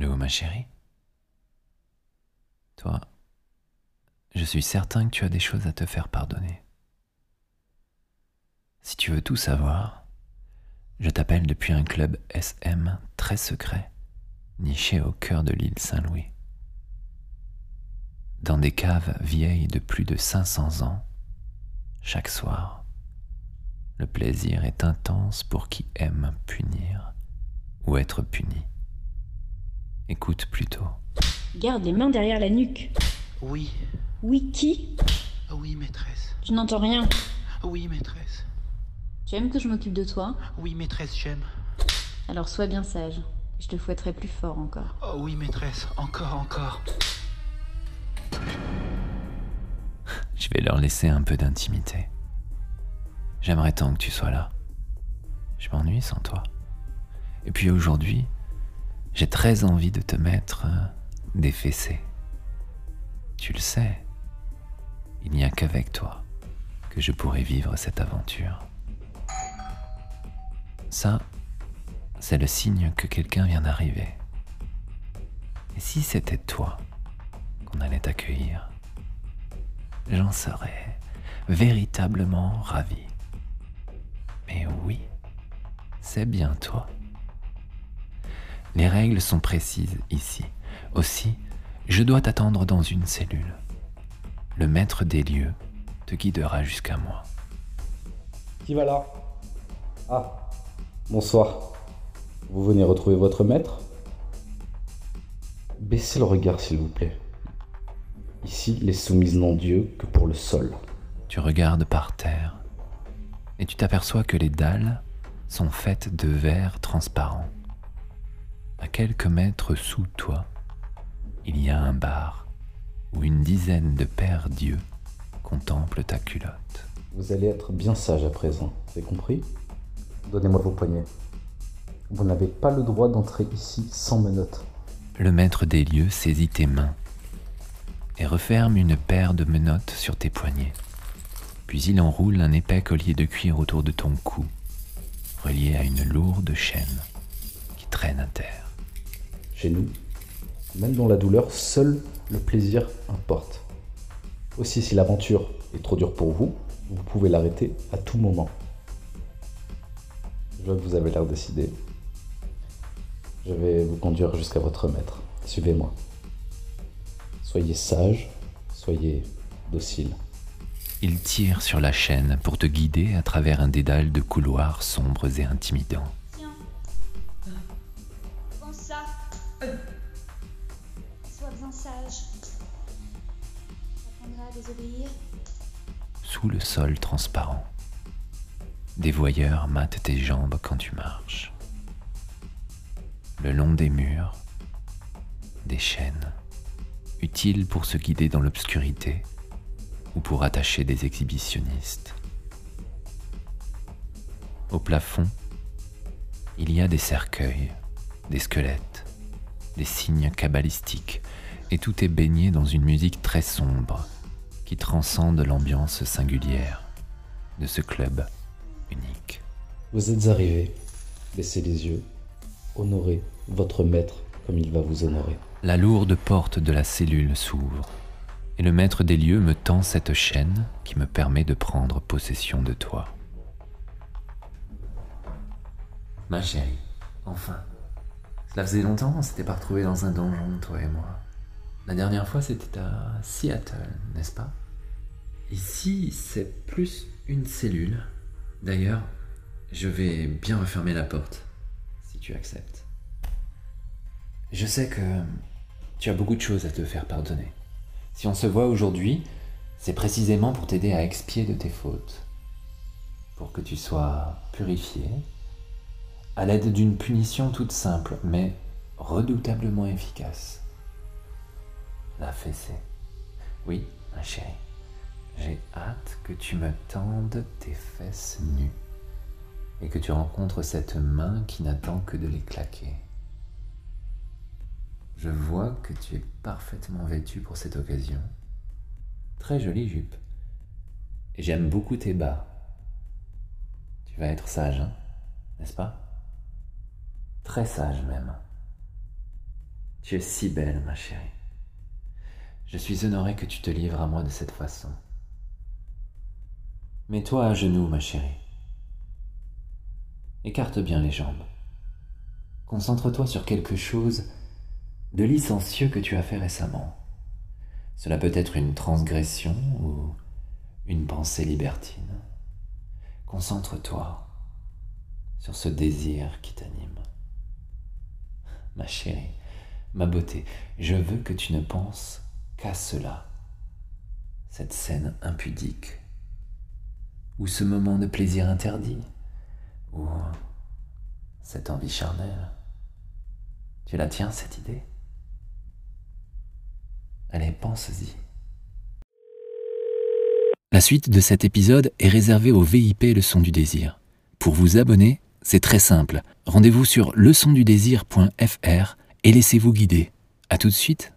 Allô, ma chérie? Toi, je suis certain que tu as des choses à te faire pardonner. Si tu veux tout savoir, je t'appelle depuis un club SM très secret, niché au cœur de l'île Saint-Louis. Dans des caves vieilles de plus de 500 ans, chaque soir, le plaisir est intense pour qui aime punir ou être puni. Écoute plutôt. Garde les mains derrière la nuque. Oui, Oui, qui? Oui, maîtresse. Je n'entends rien. Oui, maîtresse. Tu aimes que je m'occupe de toi? Oui, maîtresse, j'aime. Alors sois bien sage. Je te fouetterai plus fort encore. Oh oui, maîtresse. Encore, encore. Je vais leur laisser un peu d'intimité. J'aimerais tant que tu sois là. Je m'ennuie sans toi. Et puis aujourd'hui, j'ai très envie de te mettre euh, des fessées. Tu le sais, il n'y a qu'avec toi que je pourrai vivre cette aventure. Ça, c'est le signe que quelqu'un vient d'arriver. Et si c'était toi qu'on allait accueillir j'en serais véritablement ravi. Mais oui, c'est bien toi. Les règles sont précises ici. Aussi, je dois t'attendre dans une cellule. Le maître des lieux te guidera jusqu'à moi. Qui va là? Ah, bonsoir. Vous venez retrouver votre maître? Baissez le regard, s'il vous plaît. Ici, les soumises n'ont Dieu que pour le sol. Tu regardes par terre et tu t'aperçois que les dalles sont faites de verre transparent. À quelques mètres sous toi, il y a un bar où une dizaine de pères dieux contemplent ta culotte. Vous allez être bien sage à présent, vous avez compris? Donnez-moi vos poignets. Vous n'avez pas le droit d'entrer ici sans menottes. Le maître des lieux saisit tes mains et referme une paire de menottes sur tes poignets. Puis il enroule un épais collier de cuir autour de ton cou, relié à une lourde chaîne qui traîne à terre. Chez nous, même dans la douleur, seul le plaisir importe. Aussi, si l'aventure est trop dure pour vous, vous pouvez l'arrêter à tout moment. Je vois que vous avez l'air décidé. Je vais vous conduire jusqu'à votre maître. Suivez-moi. Soyez sage, soyez docile. Il tire sur la chaîne pour te guider à travers un dédale de couloirs sombres et intimidants. Sois bien sage. À désobéir. Sous le sol transparent, des voyeurs matent tes jambes quand tu marches. Le long des murs, des chaînes, utiles pour se guider dans l'obscurité ou pour attacher des exhibitionnistes. Au plafond, il y a des cercueils, des squelettes, des signes kabbalistiques, et tout est baigné dans une musique très sombre qui transcende l'ambiance singulière de ce club unique. Vous êtes arrivés. Baissez les yeux. Honorez votre maître comme il va vous honorer. La lourde porte de la cellule s'ouvre, et le maître des lieux me tend cette chaîne qui me permet de prendre possession de toi. Ma chérie, enfin. Cela faisait longtemps, on s'était pas retrouvés dans un donjon, toi et moi. La dernière fois, c'était à Seattle, n'est-ce pas? Ici, c'est plus une cellule. D'ailleurs, je vais bien refermer la porte, si tu acceptes. Je sais que tu as beaucoup de choses à te faire pardonner. Si on se voit aujourd'hui, c'est précisément pour t'aider à expier de tes fautes, pour que tu sois purifié, à l'aide d'une punition toute simple, mais redoutablement efficace. La fessée. Oui, ma chérie, j'ai hâte que tu me tendes tes fesses nues et que tu rencontres cette main qui n'attend que de les claquer. Je vois que tu es parfaitement vêtu pour cette occasion. Très jolie jupe. Et j'aime beaucoup tes bas. Tu vas être sage, hein N'est-ce pas? Très sage même. Tu es si belle, ma chérie. Je suis honoré que tu te livres à moi de cette façon. Mets-toi à genoux, ma chérie. Écarte bien les jambes. Concentre-toi sur quelque chose de licencieux que tu as fait récemment. Cela peut être une transgression ou une pensée libertine. Concentre-toi sur ce désir qui t'anime. Ma chérie, ma beauté, je veux que tu ne penses qu'à cela. Cette scène impudique, ou ce moment de plaisir interdit, ou cette envie charnelle. Tu la tiens, cette idée? Allez, pense-y. La suite de cet épisode est réservée au VIP Leçon du désir. Pour vous abonner, c'est très simple. Rendez-vous sur leçondudésir.fr et laissez-vous guider. À tout de suite.